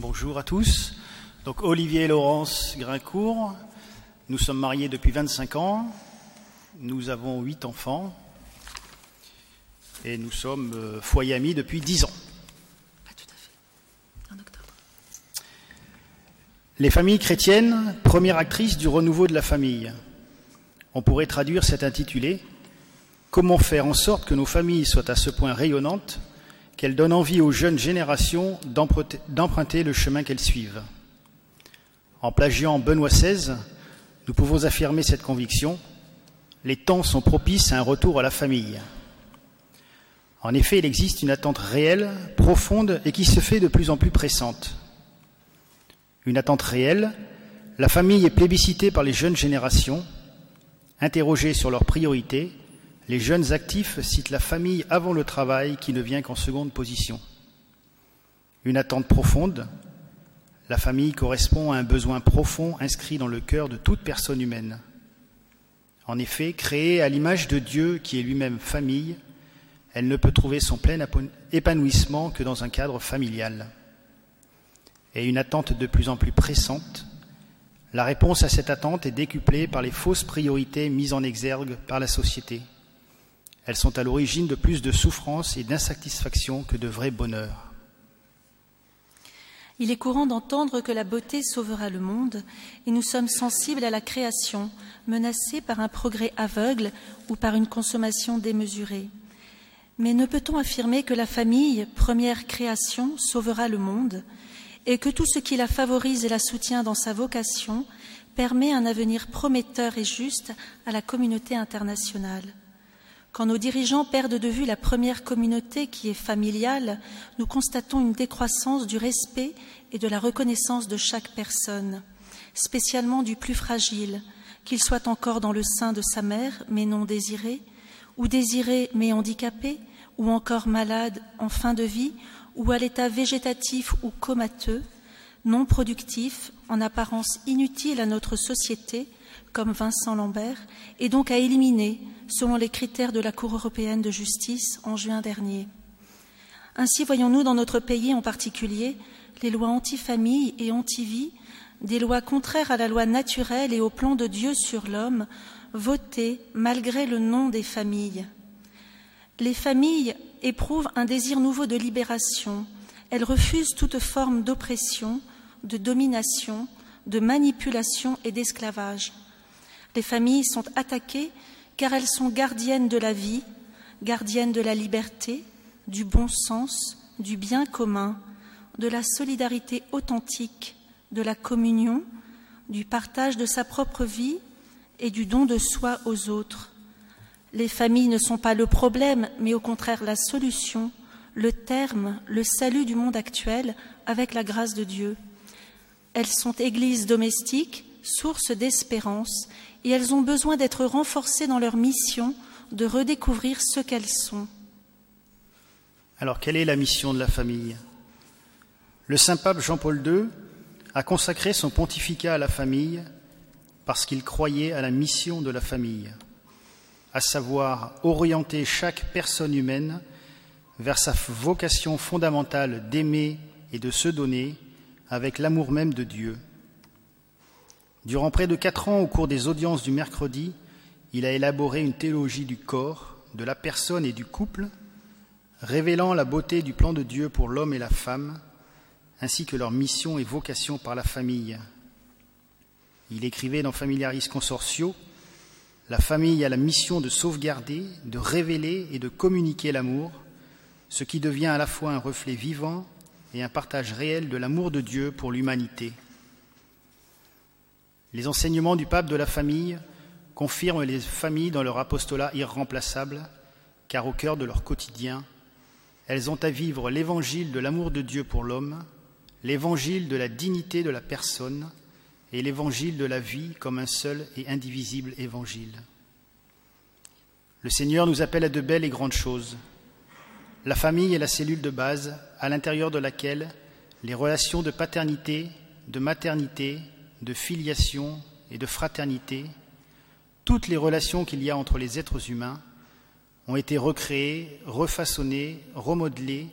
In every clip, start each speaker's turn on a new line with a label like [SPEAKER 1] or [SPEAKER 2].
[SPEAKER 1] Bonjour à tous. Donc Olivier et Laurence Grincourt, nous sommes mariés depuis 25 ans, nous avons 8 enfants et nous sommes euh, foyer amis depuis 10 ans.
[SPEAKER 2] Pas tout à fait. En octobre.
[SPEAKER 1] Les familles chrétiennes, première actrice du renouveau de la famille. On pourrait traduire cet intitulé Comment faire en sorte que nos familles soient à ce point rayonnantes qu'elles donnent envie aux jeunes générations d'emprunter le chemin qu'elles suivent. En plagiant Benoît XVI, nous pouvons affirmer cette conviction. Les temps sont propices à un retour à la famille. En effet, il existe une attente réelle, profonde et qui se fait de plus en plus pressante. Une attente réelle, la famille est plébiscitée par les jeunes générations. Interrogées sur leurs priorités, les jeunes actifs citent la famille avant le travail qui ne vient qu'en seconde position. Une attente profonde, la famille correspond à un besoin profond inscrit dans le cœur de toute personne humaine. En effet, créée à l'image de Dieu qui est lui-même famille, elle ne peut trouver son plein épanouissement que dans un cadre familial. Et une attente de plus en plus pressante, la réponse à cette attente est décuplée par les fausses priorités mises en exergue par la société. Elles sont à l'origine de plus de souffrances et d'insatisfaction que de vrai bonheur.
[SPEAKER 2] Il est courant d'entendre que la beauté sauvera le monde et nous sommes sensibles à la création, menacée par un progrès aveugle ou par une consommation démesurée. Mais ne peut-on affirmer que la famille, première création, sauvera le monde et que tout ce qui la favorise et la soutient dans sa vocation permet un avenir prometteur et juste à la communauté internationale? Quand nos dirigeants perdent de vue la première communauté qui est familiale, nous constatons une décroissance du respect et de la reconnaissance de chaque personne, spécialement du plus fragile, qu'il soit encore dans le sein de sa mère mais non désiré, ou désiré mais handicapé, ou encore malade en fin de vie, ou à l'état végétatif ou comateux, non productif, en apparence inutile à notre société, comme Vincent Lambert, et donc à éliminer selon les critères de la Cour européenne de justice en juin dernier. Ainsi voyons-nous dans notre pays en particulier les lois anti-famille et anti-vie, des lois contraires à la loi naturelle et au plan de Dieu sur l'homme, votées malgré le nom des familles. Les familles éprouvent un désir nouveau de libération, elles refusent toute forme d'oppression, de domination, de manipulation et d'esclavage. Les familles sont attaquées car elles sont gardiennes de la vie, gardiennes de la liberté, du bon sens, du bien commun, de la solidarité authentique, de la communion, du partage de sa propre vie et du don de soi aux autres. Les familles ne sont pas le problème, mais au contraire la solution, le terme, le salut du monde actuel avec la grâce de Dieu. Elles sont églises domestiques, source d'espérance et elles ont besoin d'être renforcées dans leur mission de redécouvrir ce qu'elles sont.
[SPEAKER 1] Alors, quelle est la mission de la famille? Le saint pape Jean-Paul II a consacré son pontificat à la famille parce qu'il croyait à la mission de la famille, à savoir orienter chaque personne humaine vers sa vocation fondamentale d'aimer et de se donner avec l'amour même de Dieu. Durant près de quatre ans, au cours des audiences du mercredi, il a élaboré une théologie du corps, de la personne et du couple, révélant la beauté du plan de Dieu pour l'homme et la femme, ainsi que leur mission et vocation par la famille. Il écrivait dans Familiaris Consortio La famille a la mission de sauvegarder, de révéler et de communiquer l'amour, ce qui devient à la fois un reflet vivant et un partage réel de l'amour de Dieu pour l'humanité. Les enseignements du pape de la famille confirment les familles dans leur apostolat irremplaçable, car au cœur de leur quotidien, elles ont à vivre l'évangile de l'amour de Dieu pour l'homme, l'évangile de la dignité de la personne et l'évangile de la vie comme un seul et indivisible évangile. Le Seigneur nous appelle à de belles et grandes choses. La famille est la cellule de base à l'intérieur de laquelle les relations de paternité, de maternité, de filiation et de fraternité, toutes les relations qu'il y a entre les êtres humains ont été recréées, refaçonnées, remodelées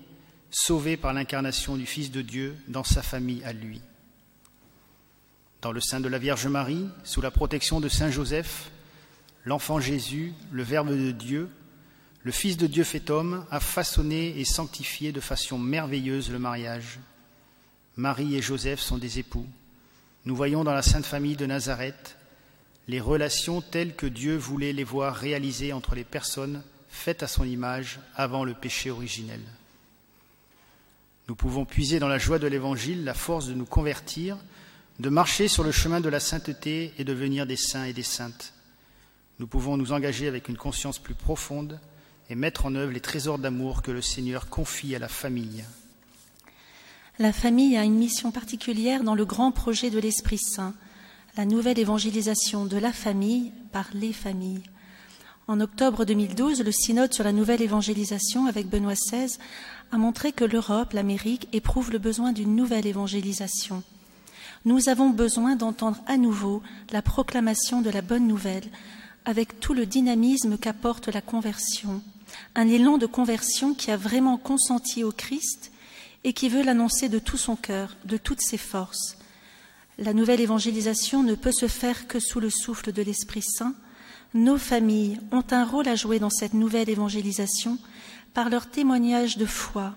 [SPEAKER 1] sauvés par l'incarnation du Fils de Dieu dans sa famille à lui. Dans le sein de la Vierge Marie, sous la protection de Saint Joseph, l'enfant Jésus, le Verbe de Dieu, le Fils de Dieu fait homme, a façonné et sanctifié de façon merveilleuse le mariage. Marie et Joseph sont des époux. Nous voyons dans la Sainte Famille de Nazareth les relations telles que Dieu voulait les voir réalisées entre les personnes faites à son image avant le péché originel. Nous pouvons puiser dans la joie de l'Évangile la force de nous convertir, de marcher sur le chemin de la sainteté et de devenir des saints et des saintes. Nous pouvons nous engager avec une conscience plus profonde et mettre en œuvre les trésors d'amour que le Seigneur confie à la famille.
[SPEAKER 2] La famille a une mission particulière dans le grand projet de l'Esprit Saint, la nouvelle évangélisation de la famille par les familles. En octobre 2012, le synode sur la nouvelle évangélisation avec Benoît XVI a montré que l'Europe, l'Amérique, éprouvent le besoin d'une nouvelle évangélisation. Nous avons besoin d'entendre à nouveau la proclamation de la bonne nouvelle avec tout le dynamisme qu'apporte la conversion, un élan de conversion qui a vraiment consenti au Christ et qui veut l'annoncer de tout son cœur, de toutes ses forces. La nouvelle évangélisation ne peut se faire que sous le souffle de l'Esprit Saint. Nos familles ont un rôle à jouer dans cette nouvelle évangélisation par leur témoignage de foi,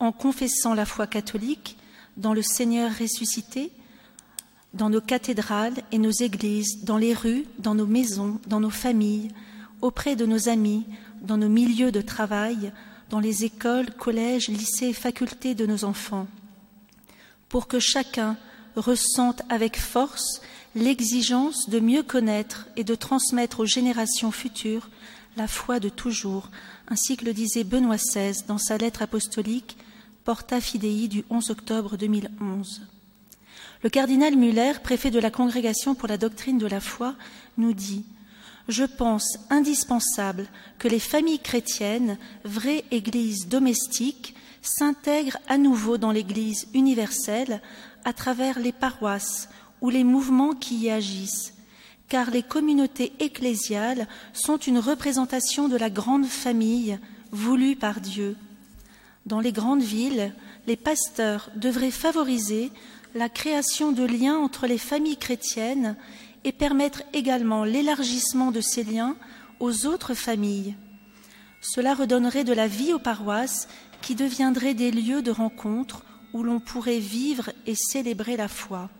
[SPEAKER 2] en confessant la foi catholique dans le Seigneur ressuscité, dans nos cathédrales et nos églises, dans les rues, dans nos maisons, dans nos familles, auprès de nos amis, dans nos milieux de travail, dans les écoles, collèges, lycées et facultés de nos enfants, pour que chacun ressente avec force l'exigence de mieux connaître et de transmettre aux générations futures la foi de toujours, ainsi que le disait Benoît XVI dans sa lettre apostolique Porta Fidei du 11 octobre 2011. Le cardinal Muller, préfet de la Congrégation pour la doctrine de la foi, nous dit Je pense indispensable que les familles chrétiennes, vraies églises domestiques, s'intègrent à nouveau dans l'Église universelle à travers les paroisses ou les mouvements qui y agissent, car les communautés ecclésiales sont une représentation de la grande famille voulue par Dieu. Dans les grandes villes, les pasteurs devraient favoriser la création de liens entre les familles chrétiennes et permettre également l'élargissement de ces liens aux autres familles. Cela redonnerait de la vie aux paroisses qui deviendraient des lieux de rencontre où l'on pourrait vivre et célébrer la foi.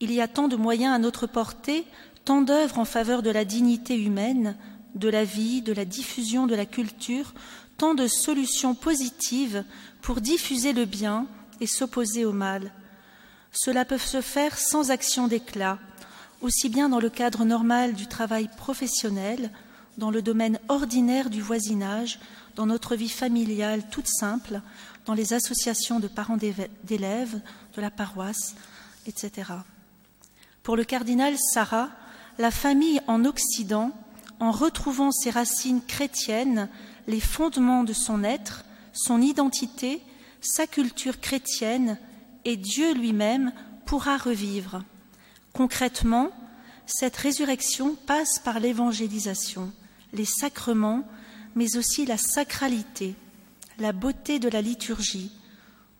[SPEAKER 2] Il y a tant de moyens à notre portée, tant d'œuvres en faveur de la dignité humaine, de la vie, de la diffusion de la culture, tant de solutions positives pour diffuser le bien et s'opposer au mal. Cela peut se faire sans action d'éclat, aussi bien dans le cadre normal du travail professionnel, dans le domaine ordinaire du voisinage, dans notre vie familiale toute simple, dans les associations de parents d'élèves, de la paroisse, etc. Pour le cardinal Sarah, la famille en Occident, en retrouvant ses racines chrétiennes, les fondements de son être, son identité, sa culture chrétienne et Dieu lui-même pourra revivre. Concrètement, cette résurrection passe par l'évangélisation, les sacrements, mais aussi la sacralité, la beauté de la liturgie.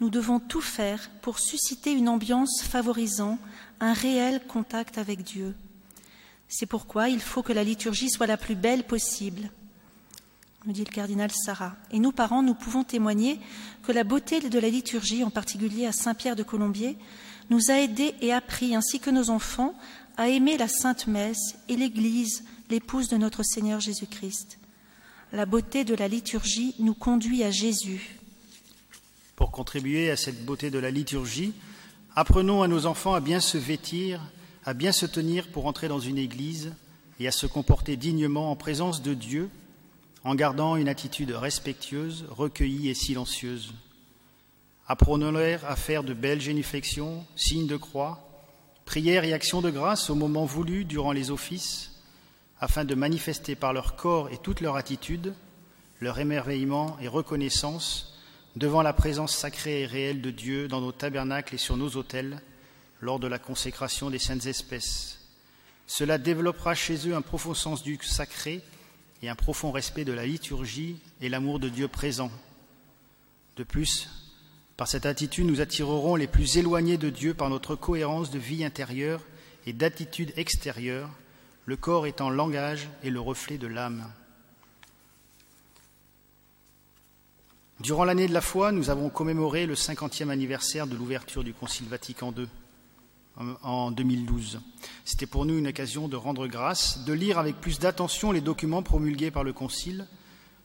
[SPEAKER 2] Nous devons tout faire pour susciter une ambiance favorisant un réel contact avec Dieu. C'est pourquoi il faut que la liturgie soit la plus belle possible, nous dit le cardinal Sarah. Et nous, parents, nous pouvons témoigner que la beauté de la liturgie, en particulier à Saint-Pierre de Colombier, nous a aidés et appris, ainsi que nos enfants, à aimer la Sainte Messe et l'Église, l'épouse de notre Seigneur Jésus-Christ. La beauté de la liturgie nous conduit à Jésus.
[SPEAKER 1] Pour contribuer à cette beauté de la liturgie, Apprenons à nos enfants à bien se vêtir, à bien se tenir pour entrer dans une église et à se comporter dignement en présence de Dieu, en gardant une attitude respectueuse, recueillie et silencieuse. Apprenons-leur à faire de belles génuflexions, signes de croix, prières et actions de grâce au moment voulu durant les offices, afin de manifester par leur corps et toute leur attitude leur émerveillement et reconnaissance devant la présence sacrée et réelle de Dieu dans nos tabernacles et sur nos autels lors de la consécration des saintes espèces. Cela développera chez eux un profond sens du sacré et un profond respect de la liturgie et l'amour de Dieu présent. De plus, par cette attitude, nous attirerons les plus éloignés de Dieu par notre cohérence de vie intérieure et d'attitude extérieure, le corps étant langage et le reflet de l'âme. Durant l'année de la foi, nous avons commémoré le cinquantième anniversaire de l'ouverture du Concile Vatican II en 2012. C'était pour nous une occasion de rendre grâce, de lire avec plus d'attention les documents promulgués par le Concile,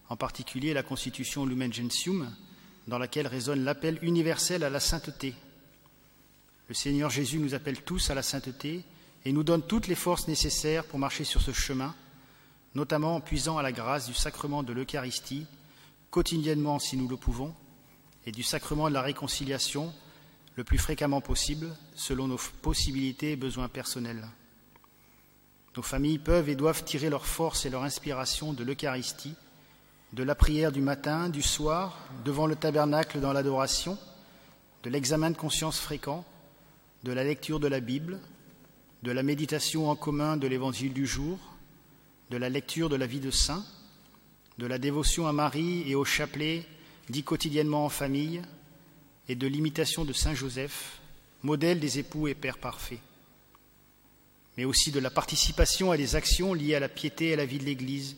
[SPEAKER 1] en particulier la Constitution Lumen Gentium, dans laquelle résonne l'appel universel à la sainteté. Le Seigneur Jésus nous appelle tous à la sainteté et nous donne toutes les forces nécessaires pour marcher sur ce chemin, notamment en puisant à la grâce du sacrement de l'Eucharistie, quotidiennement si nous le pouvons, et du sacrement de la réconciliation le plus fréquemment possible, selon nos possibilités et besoins personnels. Nos familles peuvent et doivent tirer leur force et leur inspiration de l'Eucharistie de la prière du matin, du soir, devant le tabernacle dans l'adoration, de l'examen de conscience fréquent, de la lecture de la Bible, de la méditation en commun de l'évangile du jour, de la lecture de la vie de saint, de la dévotion à Marie et au chapelet dit quotidiennement en famille, et de l'imitation de Saint Joseph, modèle des époux et père parfait, mais aussi de la participation à des actions liées à la piété et à la vie de l'Église,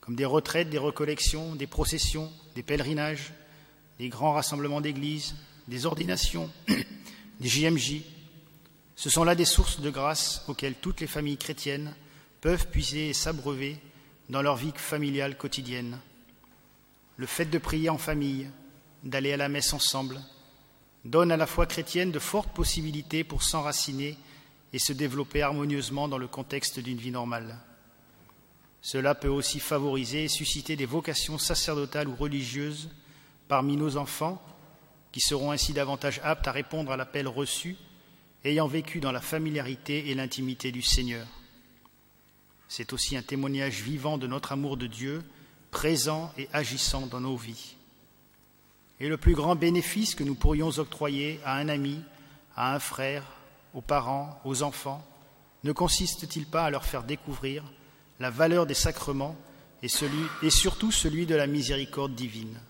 [SPEAKER 1] comme des retraites, des recollections, des processions, des pèlerinages, des grands rassemblements d'églises, des ordinations, des JMJ. Ce sont là des sources de grâce auxquelles toutes les familles chrétiennes peuvent puiser et s'abreuver dans leur vie familiale quotidienne. Le fait de prier en famille, d'aller à la messe ensemble, donne à la foi chrétienne de fortes possibilités pour s'enraciner et se développer harmonieusement dans le contexte d'une vie normale. Cela peut aussi favoriser et susciter des vocations sacerdotales ou religieuses parmi nos enfants, qui seront ainsi davantage aptes à répondre à l'appel reçu, ayant vécu dans la familiarité et l'intimité du Seigneur. C'est aussi un témoignage vivant de notre amour de Dieu, présent et agissant dans nos vies. Et le plus grand bénéfice que nous pourrions octroyer à un ami, à un frère, aux parents, aux enfants, ne consiste-t-il pas à leur faire découvrir la valeur des sacrements et surtout celui de la miséricorde divine?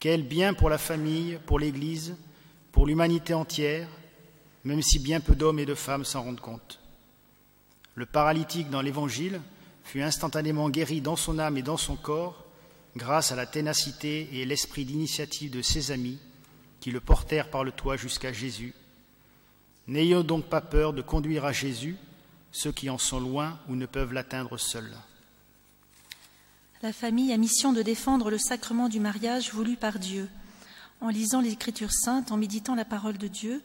[SPEAKER 1] Quel bien pour la famille, pour l'Église, pour l'humanité entière, même si bien peu d'hommes et de femmes s'en rendent compte. Le paralytique dans l'Évangile fut instantanément guéri dans son âme et dans son corps grâce à la ténacité et l'esprit d'initiative de ses amis qui le portèrent par le toit jusqu'à Jésus. N'ayons donc pas peur de conduire à Jésus ceux qui en sont loin ou ne peuvent l'atteindre seuls.
[SPEAKER 2] La famille a mission de défendre le sacrement du mariage voulu par Dieu, en lisant l'Écriture sainte, en méditant la parole de Dieu,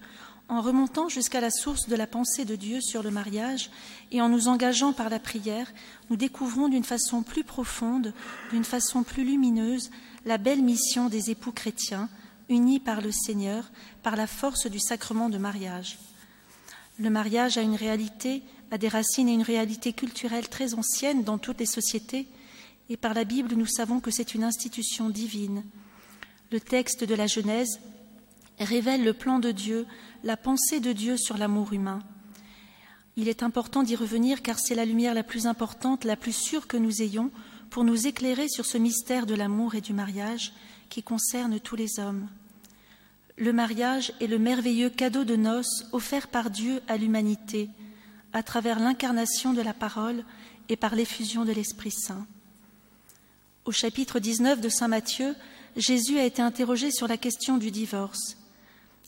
[SPEAKER 2] en remontant jusqu'à la source de la pensée de Dieu sur le mariage et en nous engageant par la prière, nous découvrons d'une façon plus profonde, d'une façon plus lumineuse, la belle mission des époux chrétiens, unis par le Seigneur, par la force du sacrement de mariage. Le mariage a une réalité a des racines et une réalité culturelle très ancienne dans toutes les sociétés, et par la Bible nous savons que c'est une institution divine. Le texte de la Genèse révèle le plan de Dieu, la pensée de Dieu sur l'amour humain. Il est important d'y revenir car c'est la lumière la plus importante, la plus sûre que nous ayons pour nous éclairer sur ce mystère de l'amour et du mariage qui concerne tous les hommes. Le mariage est le merveilleux cadeau de noces offert par Dieu à l'humanité à travers l'incarnation de la parole et par l'effusion de l'Esprit Saint. Au chapitre 19 de Saint Matthieu, Jésus a été interrogé sur la question du divorce.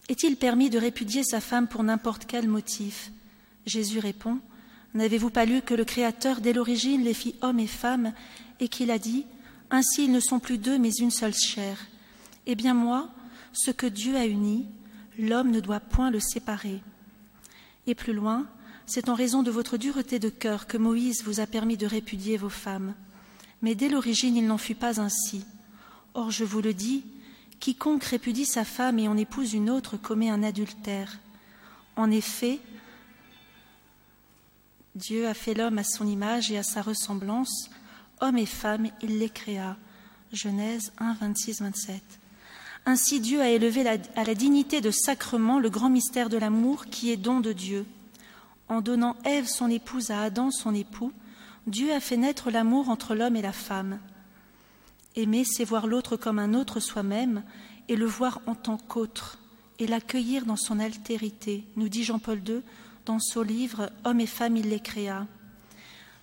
[SPEAKER 2] Est-il permis de répudier sa femme pour n'importe quel motif Jésus répond N'avez-vous pas lu que le Créateur dès l'origine les fit hommes et femmes et qu'il a dit Ainsi ils ne sont plus deux mais une seule chair Eh bien moi, ce que Dieu a uni, l'homme ne doit point le séparer. Et plus loin, c'est en raison de votre dureté de cœur que Moïse vous a permis de répudier vos femmes. Mais dès l'origine, il n'en fut pas ainsi. Or, je vous le dis, quiconque répudie sa femme et en épouse une autre commet un adultère. En effet, Dieu a fait l'homme à son image et à sa ressemblance. Homme et femme, il les créa. Genèse 1, 26, 27. Ainsi Dieu a élevé à la dignité de sacrement le grand mystère de l'amour qui est don de Dieu. En donnant Ève, son épouse, à Adam, son époux, Dieu a fait naître l'amour entre l'homme et la femme. Aimer, c'est voir l'autre comme un autre soi-même et le voir en tant qu'autre et l'accueillir dans son altérité, nous dit Jean-Paul II dans son livre Hommes et femmes, il les créa.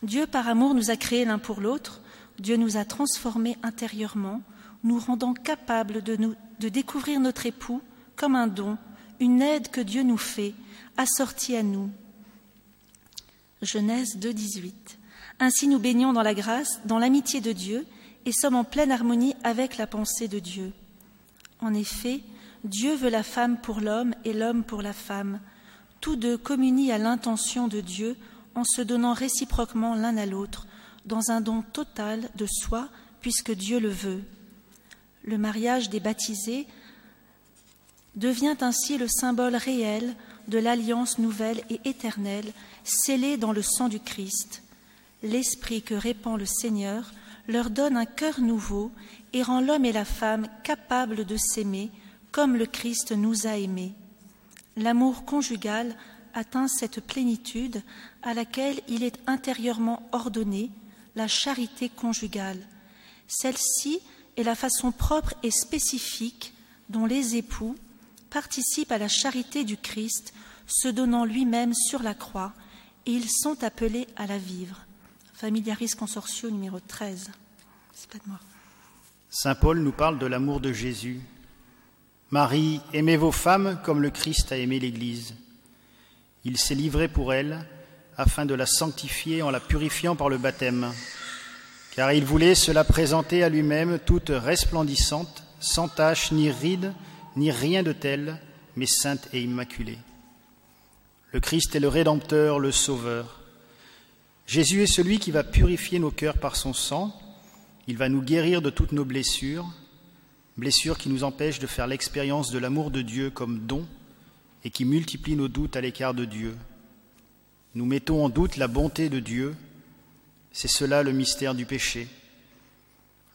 [SPEAKER 2] Dieu, par amour, nous a créés l'un pour l'autre. Dieu nous a transformés intérieurement, nous rendant capables de, découvrir notre époux comme un don, une aide que Dieu nous fait, assortie à nous. Genèse 2, 18. Ainsi nous baignons dans la grâce, dans l'amitié de Dieu, et sommes en pleine harmonie avec la pensée de Dieu. En effet, Dieu veut la femme pour l'homme et l'homme pour la femme. Tous deux communient à l'intention de Dieu en se donnant réciproquement l'un à l'autre, dans un don total de soi, puisque Dieu le veut. Le mariage des baptisés devient ainsi le symbole réel de l'alliance nouvelle et éternelle scellée dans le sang du Christ. L'esprit que répand le Seigneur leur donne un cœur nouveau et rend l'homme et la femme capables de s'aimer comme le Christ nous a aimés. L'amour conjugal atteint cette plénitude à laquelle il est intérieurement ordonné, la charité conjugale. Celle-ci est la façon propre et spécifique dont les époux participent à la charité du Christ, se donnant lui-même sur la croix, et ils sont appelés à la vivre. Familiaris Consortio numéro 13.
[SPEAKER 1] Saint Paul nous parle de l'amour de Jésus. Marie, aimez vos femmes comme le Christ a aimé l'Église. Il s'est livré pour elle afin de la sanctifier en la purifiant par le baptême, car il voulait se la présenter à lui-même toute resplendissante, sans tache ni ride, ni rien de tel, mais sainte et immaculée. Le Christ est le Rédempteur, le Sauveur. Jésus est celui qui va purifier nos cœurs par son sang, il va nous guérir de toutes nos blessures, blessures qui nous empêchent de faire l'expérience de l'amour de Dieu comme don et qui multiplient nos doutes à l'écart de Dieu. Nous mettons en doute la bonté de Dieu, c'est cela le mystère du péché.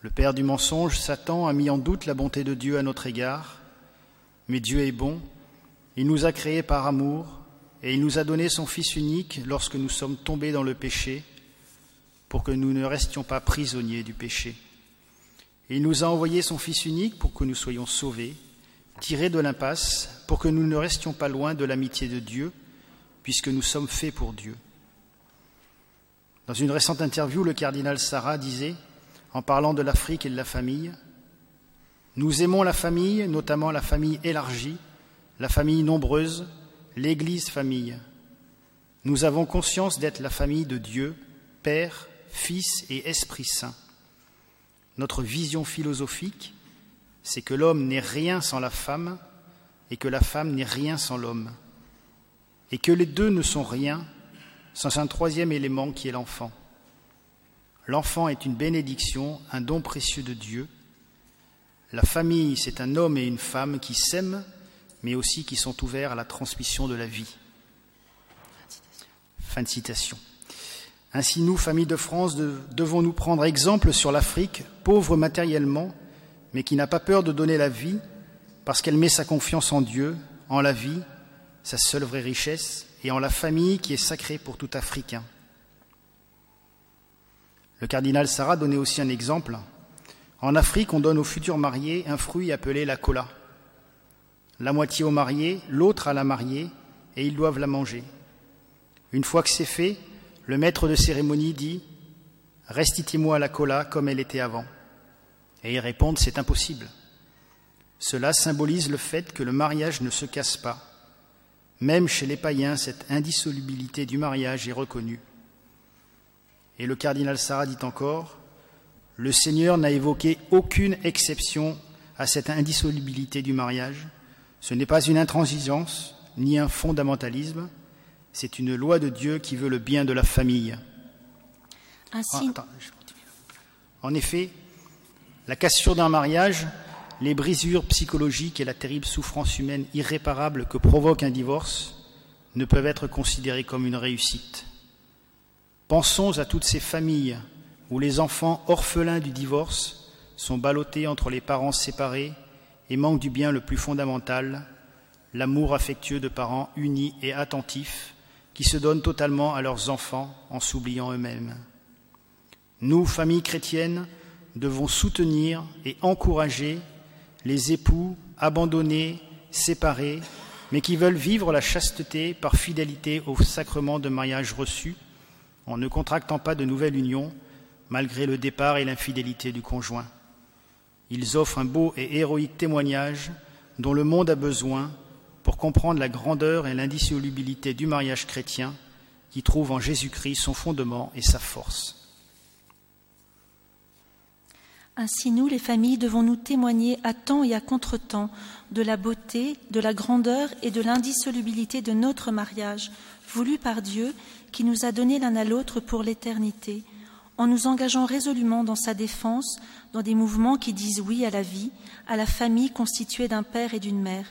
[SPEAKER 1] Le père du mensonge, Satan, a mis en doute la bonté de Dieu à notre égard, mais Dieu est bon, il nous a créés par amour, et il nous a donné son Fils unique lorsque nous sommes tombés dans le péché, pour que nous ne restions pas prisonniers du péché. il nous a envoyé son Fils unique pour que nous soyons sauvés, tirés de l'impasse, pour que nous ne restions pas loin de l'amitié de Dieu, puisque nous sommes faits pour Dieu. Dans une récente interview, le cardinal Sarah disait, en parlant de l'Afrique et de la famille, Nous aimons la famille, notamment la famille élargie, la famille nombreuse, l'Église famille. Nous avons conscience d'être la famille de Dieu, Père, Fils et Esprit Saint. Notre vision philosophique, c'est que l'homme n'est rien sans la femme et que la femme n'est rien sans l'homme, et que les deux ne sont rien sans un troisième élément qui est l'enfant. L'enfant est une bénédiction, un don précieux de Dieu. La famille, c'est un homme et une femme qui s'aiment mais aussi qui sont ouverts à la transmission de la vie. Fin de citation. Ainsi, nous, famille de France, devons nous prendre exemple sur l'Afrique, pauvre matériellement, mais qui n'a pas peur de donner la vie, parce qu'elle met sa confiance en Dieu, en la vie, sa seule vraie richesse, et en la famille qui est sacrée pour tout Africain. Le cardinal Sarah donnait aussi un exemple. En Afrique, on donne aux futurs mariés un fruit appelé la cola la moitié au marié, l'autre à la mariée, et ils doivent la manger. Une fois que c'est fait, le maître de cérémonie dit Restituez-moi la cola comme elle était avant. Et ils répondent C'est impossible. Cela symbolise le fait que le mariage ne se casse pas. Même chez les païens, cette indissolubilité du mariage est reconnue. Et le cardinal Sarah dit encore Le Seigneur n'a évoqué aucune exception à cette indissolubilité du mariage ce n'est pas une intransigeance ni un fondamentalisme, c'est une loi de Dieu qui veut le bien de la famille.
[SPEAKER 2] Ainsi... Ah,
[SPEAKER 1] en effet, la cassure d'un mariage, les brisures psychologiques et la terrible souffrance humaine irréparable que provoque un divorce ne peuvent être considérées comme une réussite. Pensons à toutes ces familles où les enfants orphelins du divorce sont ballottés entre les parents séparés et manque du bien le plus fondamental, l'amour affectueux de parents unis et attentifs qui se donnent totalement à leurs enfants en s'oubliant eux-mêmes. Nous, familles chrétiennes, devons soutenir et encourager les époux abandonnés, séparés, mais qui veulent vivre la chasteté par fidélité au sacrement de mariage reçu, en ne contractant pas de nouvelle union, malgré le départ et l'infidélité du conjoint. Ils offrent un beau et héroïque témoignage dont le monde a besoin pour comprendre la grandeur et l'indissolubilité du mariage chrétien qui trouve en Jésus-Christ son fondement et sa force.
[SPEAKER 2] Ainsi nous, les familles, devons nous témoigner à temps et à contre-temps de la beauté, de la grandeur et de l'indissolubilité de notre mariage, voulu par Dieu, qui nous a donné l'un à l'autre pour l'éternité, en nous engageant résolument dans sa défense, dans des mouvements qui disent oui à la vie, à la famille constituée d'un père et d'une mère.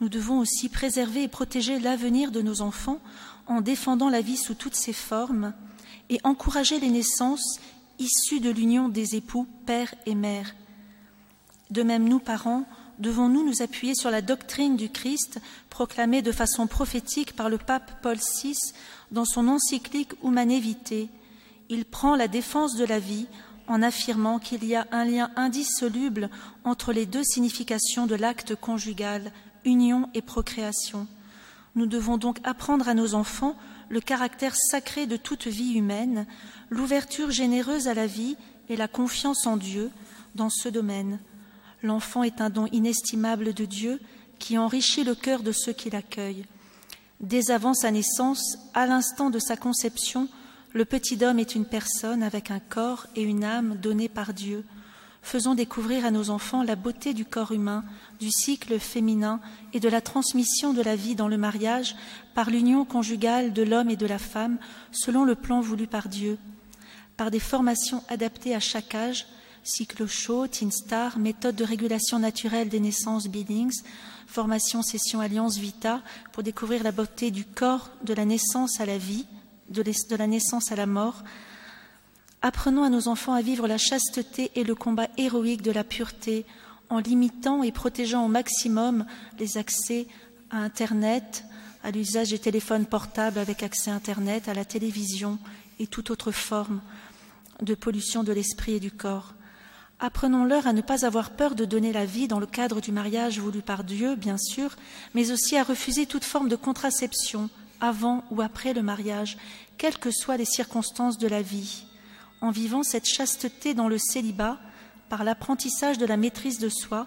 [SPEAKER 2] Nous devons aussi préserver et protéger l'avenir de nos enfants en défendant la vie sous toutes ses formes et encourager les naissances issus de l'union des époux, père et mère. De même, nous, parents, devons-nous nous appuyer sur la doctrine du Christ proclamée de façon prophétique par le pape Paul VI dans son encyclique Humane Vitae. Il prend la défense de la vie en affirmant qu'il y a un lien indissoluble entre les deux significations de l'acte conjugal, union et procréation. Nous devons donc apprendre à nos enfants le caractère sacré de toute vie humaine, l'ouverture généreuse à la vie et la confiance en Dieu dans ce domaine. L'enfant est un don inestimable de Dieu qui enrichit le cœur de ceux qui l'accueillent. Dès avant sa naissance, à l'instant de sa conception, le petit homme est une personne avec un corps et une âme donnés par Dieu. Faisons découvrir à nos enfants la beauté du corps humain, du cycle féminin et de la transmission de la vie dans le mariage par l'union conjugale de l'homme et de la femme selon le plan voulu par Dieu par des formations adaptées à chaque âge, cycle chaud, Teen Star, méthode de régulation naturelle des naissances Billings, formation session Alliance Vita pour découvrir la beauté du corps de la naissance à la vie, de, la naissance à la mort. Apprenons à nos enfants à vivre la chasteté et le combat héroïque de la pureté en limitant et protégeant au maximum les accès à Internet, à l'usage des téléphones portables avec accès à Internet, à la télévision et toute autre forme de pollution de l'esprit et du corps. Apprenons-leur à ne pas avoir peur de donner la vie dans le cadre du mariage voulu par Dieu, bien sûr, mais aussi à refuser toute forme de contraception avant ou après le mariage, quelles que soient les circonstances de la vie, en vivant cette chasteté dans le célibat, par l'apprentissage de la maîtrise de soi,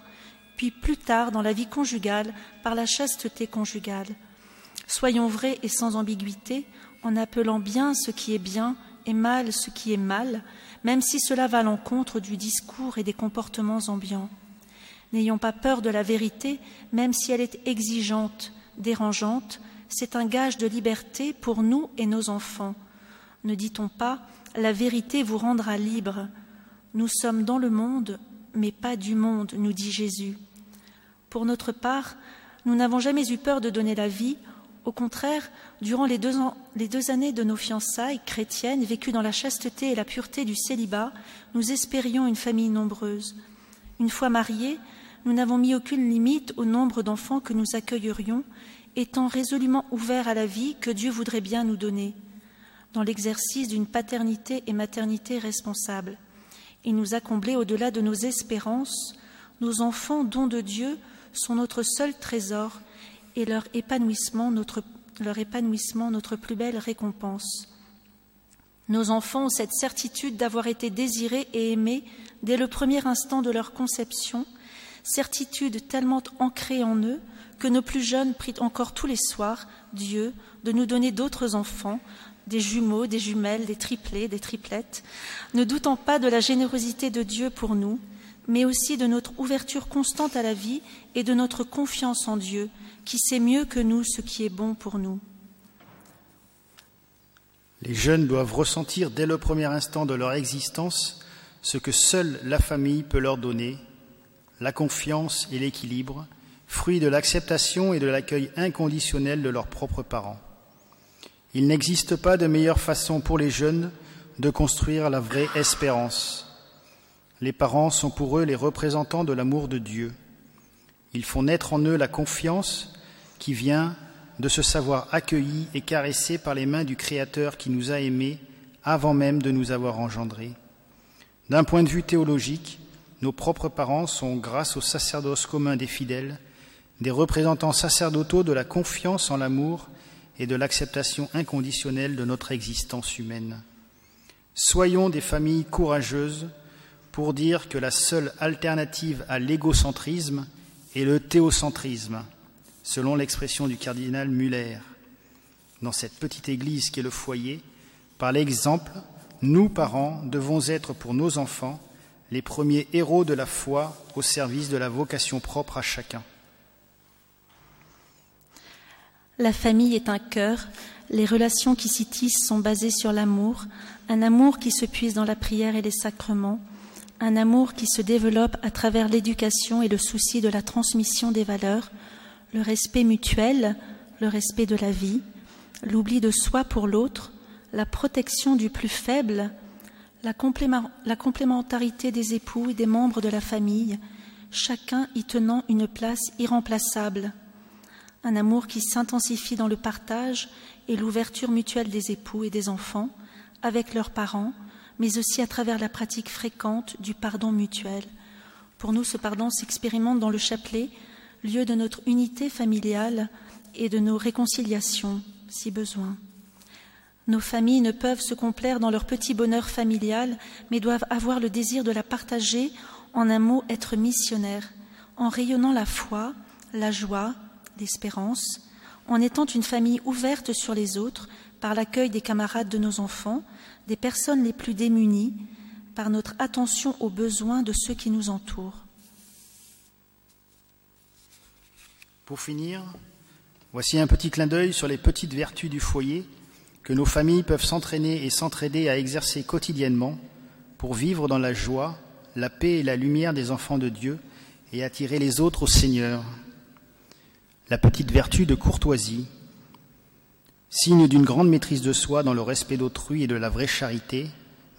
[SPEAKER 2] puis plus tard dans la vie conjugale, par la chasteté conjugale. Soyons vrais et sans ambiguïté, en appelant bien ce qui est bien et mal ce qui est mal, même si cela va à l'encontre du discours et des comportements ambiants. N'ayons pas peur de la vérité, même si elle est exigeante, dérangeante, c'est un gage de liberté pour nous et nos enfants. Ne dit-on pas la vérité vous rendra libre Nous sommes dans le monde, mais pas du monde, nous dit Jésus. Pour notre part, nous n'avons jamais eu peur de donner la vie au contraire, durant les deux, années de nos fiançailles chrétiennes, vécues dans la chasteté et la pureté du célibat, nous espérions une famille nombreuse. Une fois mariés, nous n'avons mis aucune limite au nombre d'enfants que nous accueillerions, étant résolument ouverts à la vie que Dieu voudrait bien nous donner, dans l'exercice d'une paternité et maternité responsable. Il nous a comblés au-delà de nos espérances. Nos enfants, dons de Dieu, sont notre seul trésor et leur épanouissement notre, leur épanouissement notre plus belle récompense. Nos enfants ont cette certitude d'avoir été désirés et aimés dès le premier instant de leur conception, certitude tellement ancrée en eux que nos plus jeunes prient encore tous les soirs Dieu de nous donner d'autres enfants, des jumeaux, des jumelles, des triplés, des triplettes, ne doutant pas de la générosité de Dieu pour nous, mais aussi de notre ouverture constante à la vie et de notre confiance en Dieu, qui sait mieux que nous ce qui est bon pour nous.
[SPEAKER 1] Les jeunes doivent ressentir dès le premier instant de leur existence ce que seule la famille peut leur donner, la confiance et l'équilibre, fruit de l'acceptation et de l'accueil inconditionnel de leurs propres parents. Il n'existe pas de meilleure façon pour les jeunes de construire la vraie espérance. Les parents sont pour eux les représentants de l'amour de Dieu. Ils font naître en eux la confiance qui vient de se savoir accueillis et caressés par les mains du Créateur qui nous a aimés avant même de nous avoir engendrés. D'un point de vue théologique, nos propres parents sont, grâce au sacerdoce commun des fidèles, des représentants sacerdotaux de la confiance en l'amour et de l'acceptation inconditionnelle de notre existence humaine. Soyons des familles courageuses pour dire que la seule alternative à l'égocentrisme est le théocentrisme, selon l'expression du cardinal Muller. Dans cette petite église qui est le foyer, par l'exemple, nous, parents, devons être pour nos enfants les premiers héros de la foi au service de la vocation propre à chacun.
[SPEAKER 2] La famille est un cœur, les relations qui s'y tissent sont basées sur l'amour, un amour qui se puise dans la prière et les sacrements, un amour qui se développe à travers l'éducation et le souci de la transmission des valeurs, le respect mutuel, le respect de la vie, l'oubli de soi pour l'autre, la protection du plus faible, la, complémentarité des époux et des membres de la famille, chacun y tenant une place irremplaçable, un amour qui s'intensifie dans le partage et l'ouverture mutuelle des époux et des enfants avec leurs parents, mais aussi à travers la pratique fréquente du pardon mutuel. Pour nous, ce pardon s'expérimente dans le chapelet, lieu de notre unité familiale et de nos réconciliations, si besoin. Nos familles ne peuvent se complaire dans leur petit bonheur familial, mais doivent avoir le désir de la partager, en un mot, être missionnaires, en rayonnant la foi, la joie, l'espérance, en étant une famille ouverte sur les autres par l'accueil des camarades de nos enfants, des personnes les plus démunies, par notre attention aux besoins de ceux qui nous entourent.
[SPEAKER 1] Pour finir, voici un petit clin d'œil sur les petites vertus du foyer que nos familles peuvent s'entraîner et s'entraider à exercer quotidiennement pour vivre dans la joie, la paix et la lumière des enfants de Dieu et attirer les autres au Seigneur. La petite vertu de courtoisie, signe d'une grande maîtrise de soi dans le respect d'autrui et de la vraie charité,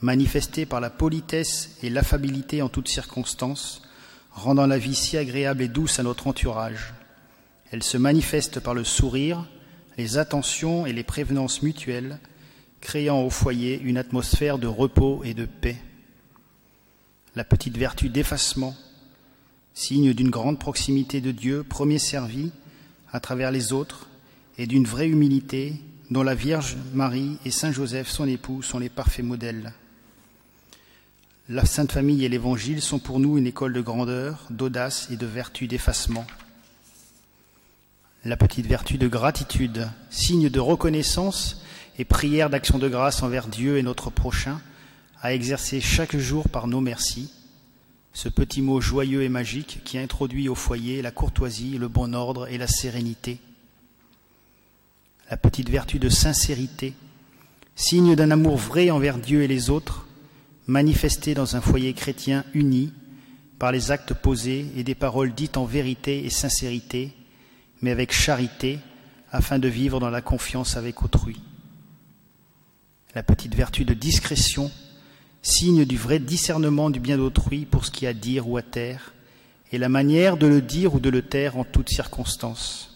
[SPEAKER 1] manifestée par la politesse et l'affabilité en toutes circonstances, rendant la vie si agréable et douce à notre entourage. Elle se manifeste par le sourire, les attentions et les prévenances mutuelles, créant au foyer une atmosphère de repos et de paix. La petite vertu d'effacement, signe d'une grande proximité de Dieu, premier servi à travers les autres, et d'une vraie humilité dont la Vierge Marie et Saint Joseph, son époux, sont les parfaits modèles. La Sainte Famille et l'Évangile sont pour nous une école de grandeur, d'audace et de vertu d'effacement la petite vertu de gratitude, signe de reconnaissance et prière d'action de grâce envers Dieu et notre prochain, à exercer chaque jour par nos merci, ce petit mot joyeux et magique qui introduit au foyer la courtoisie, le bon ordre et la sérénité. La petite vertu de sincérité, signe d'un amour vrai envers Dieu et les autres, manifesté dans un foyer chrétien uni par les actes posés et des paroles dites en vérité et sincérité, mais avec charité, afin de vivre dans la confiance avec autrui. La petite vertu de discrétion, signe du vrai discernement du bien d'autrui pour ce qui a à dire ou à taire, et la manière de le dire ou de le taire en toutes circonstances.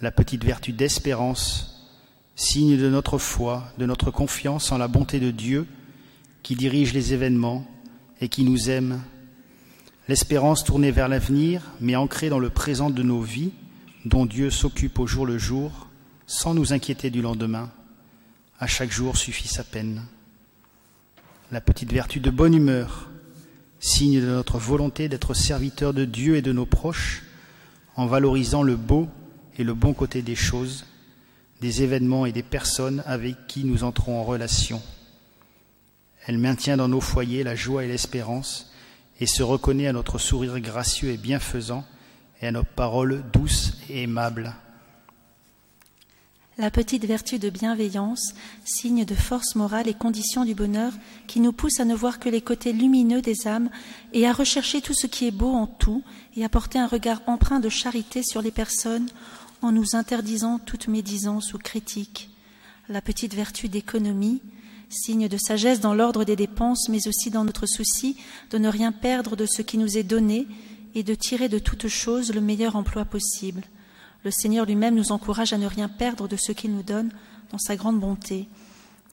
[SPEAKER 1] La petite vertu d'espérance, signe de notre foi, de notre confiance en la bonté de Dieu qui dirige les événements et qui nous aime L'espérance tournée vers l'avenir, mais ancrée dans le présent de nos vies, dont Dieu s'occupe au jour le jour, sans nous inquiéter du lendemain. À chaque jour suffit sa peine. La petite vertu de bonne humeur, signe de notre volonté d'être serviteur de Dieu et de nos proches, en valorisant le beau et le bon côté des choses, des événements et des personnes avec qui nous entrons en relation. Elle maintient dans nos foyers la joie et l'espérance, et se reconnaît à notre sourire gracieux et bienfaisant et à nos paroles douces et aimables.
[SPEAKER 2] La petite vertu de bienveillance, signe de force morale et condition du bonheur, qui nous pousse à ne voir que les côtés lumineux des âmes et à rechercher tout ce qui est beau en tout et à porter un regard empreint de charité sur les personnes en nous interdisant toute médisance ou critique. La petite vertu d'économie, signe de sagesse dans l'ordre des dépenses, mais aussi dans notre souci de ne rien perdre de ce qui nous est donné et de tirer de toute chose le meilleur emploi possible. Le Seigneur lui-même nous encourage à ne rien perdre de ce qu'il nous donne dans sa grande bonté.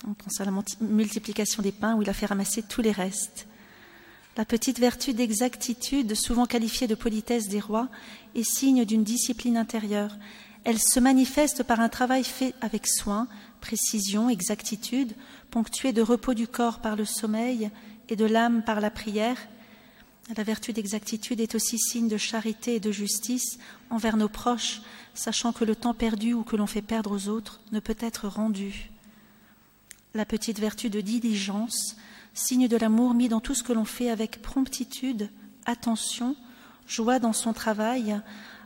[SPEAKER 2] On pense à la multiplication des pains où il a fait ramasser tous les restes. La petite vertu d'exactitude, souvent qualifiée de politesse des rois, est signe d'une discipline intérieure. Elle se manifeste par un travail fait avec soin, précision, exactitude, ponctué de repos du corps par le sommeil et de l'âme par la prière. La vertu d'exactitude est aussi signe de charité et de justice envers nos proches, sachant que le temps perdu ou que l'on fait perdre aux autres ne peut être rendu la petite vertu de diligence, signe de l'amour mis dans tout ce que l'on fait avec promptitude, attention, joie dans son travail,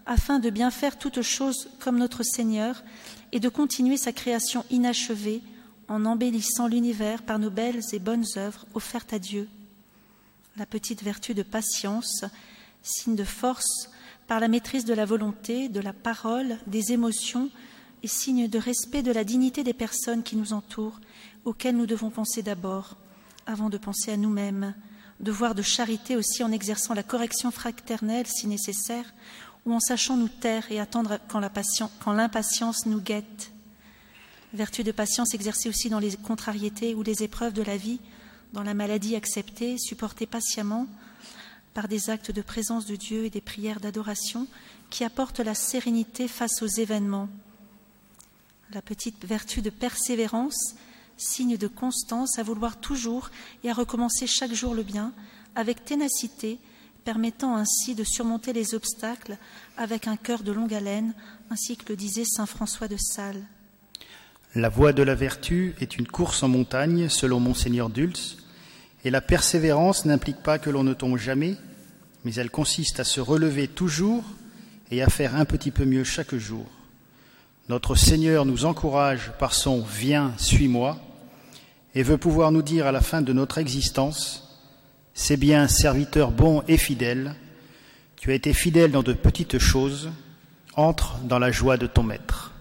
[SPEAKER 2] afin de bien faire toutes choses comme notre Seigneur et de continuer sa création inachevée en embellissant l'univers par nos belles et bonnes œuvres offertes à Dieu. La petite vertu de patience, signe de force par la maîtrise de la volonté, de la parole, des émotions, et signe de respect de la dignité des personnes qui nous entourent auxquels nous devons penser d'abord, avant de penser à nous-mêmes, devoir de charité aussi en exerçant la correction fraternelle si nécessaire, ou en sachant nous taire et attendre quand l'impatience nous guette. Vertu de patience exercée aussi dans les contrariétés ou les épreuves de la vie, dans la maladie acceptée, supportée patiemment, par des actes de présence de Dieu et des prières d'adoration qui apportent la sérénité face aux événements. La petite vertu de persévérance signe de constance à vouloir toujours et à recommencer chaque jour le bien, avec ténacité, permettant ainsi de surmonter les obstacles avec un cœur de longue haleine, ainsi que le disait saint François de Sales.
[SPEAKER 1] La voie de la vertu est une course en montagne, selon monseigneur Dulce, et la persévérance n'implique pas que l'on ne tombe jamais, mais elle consiste à se relever toujours et à faire un petit peu mieux chaque jour. Notre Seigneur nous encourage par son Viens, suis-moi, et veut pouvoir nous dire à la fin de notre existence, c'est bien, serviteur bon et fidèle, tu as été fidèle dans de petites choses, entre dans la joie de ton Maître.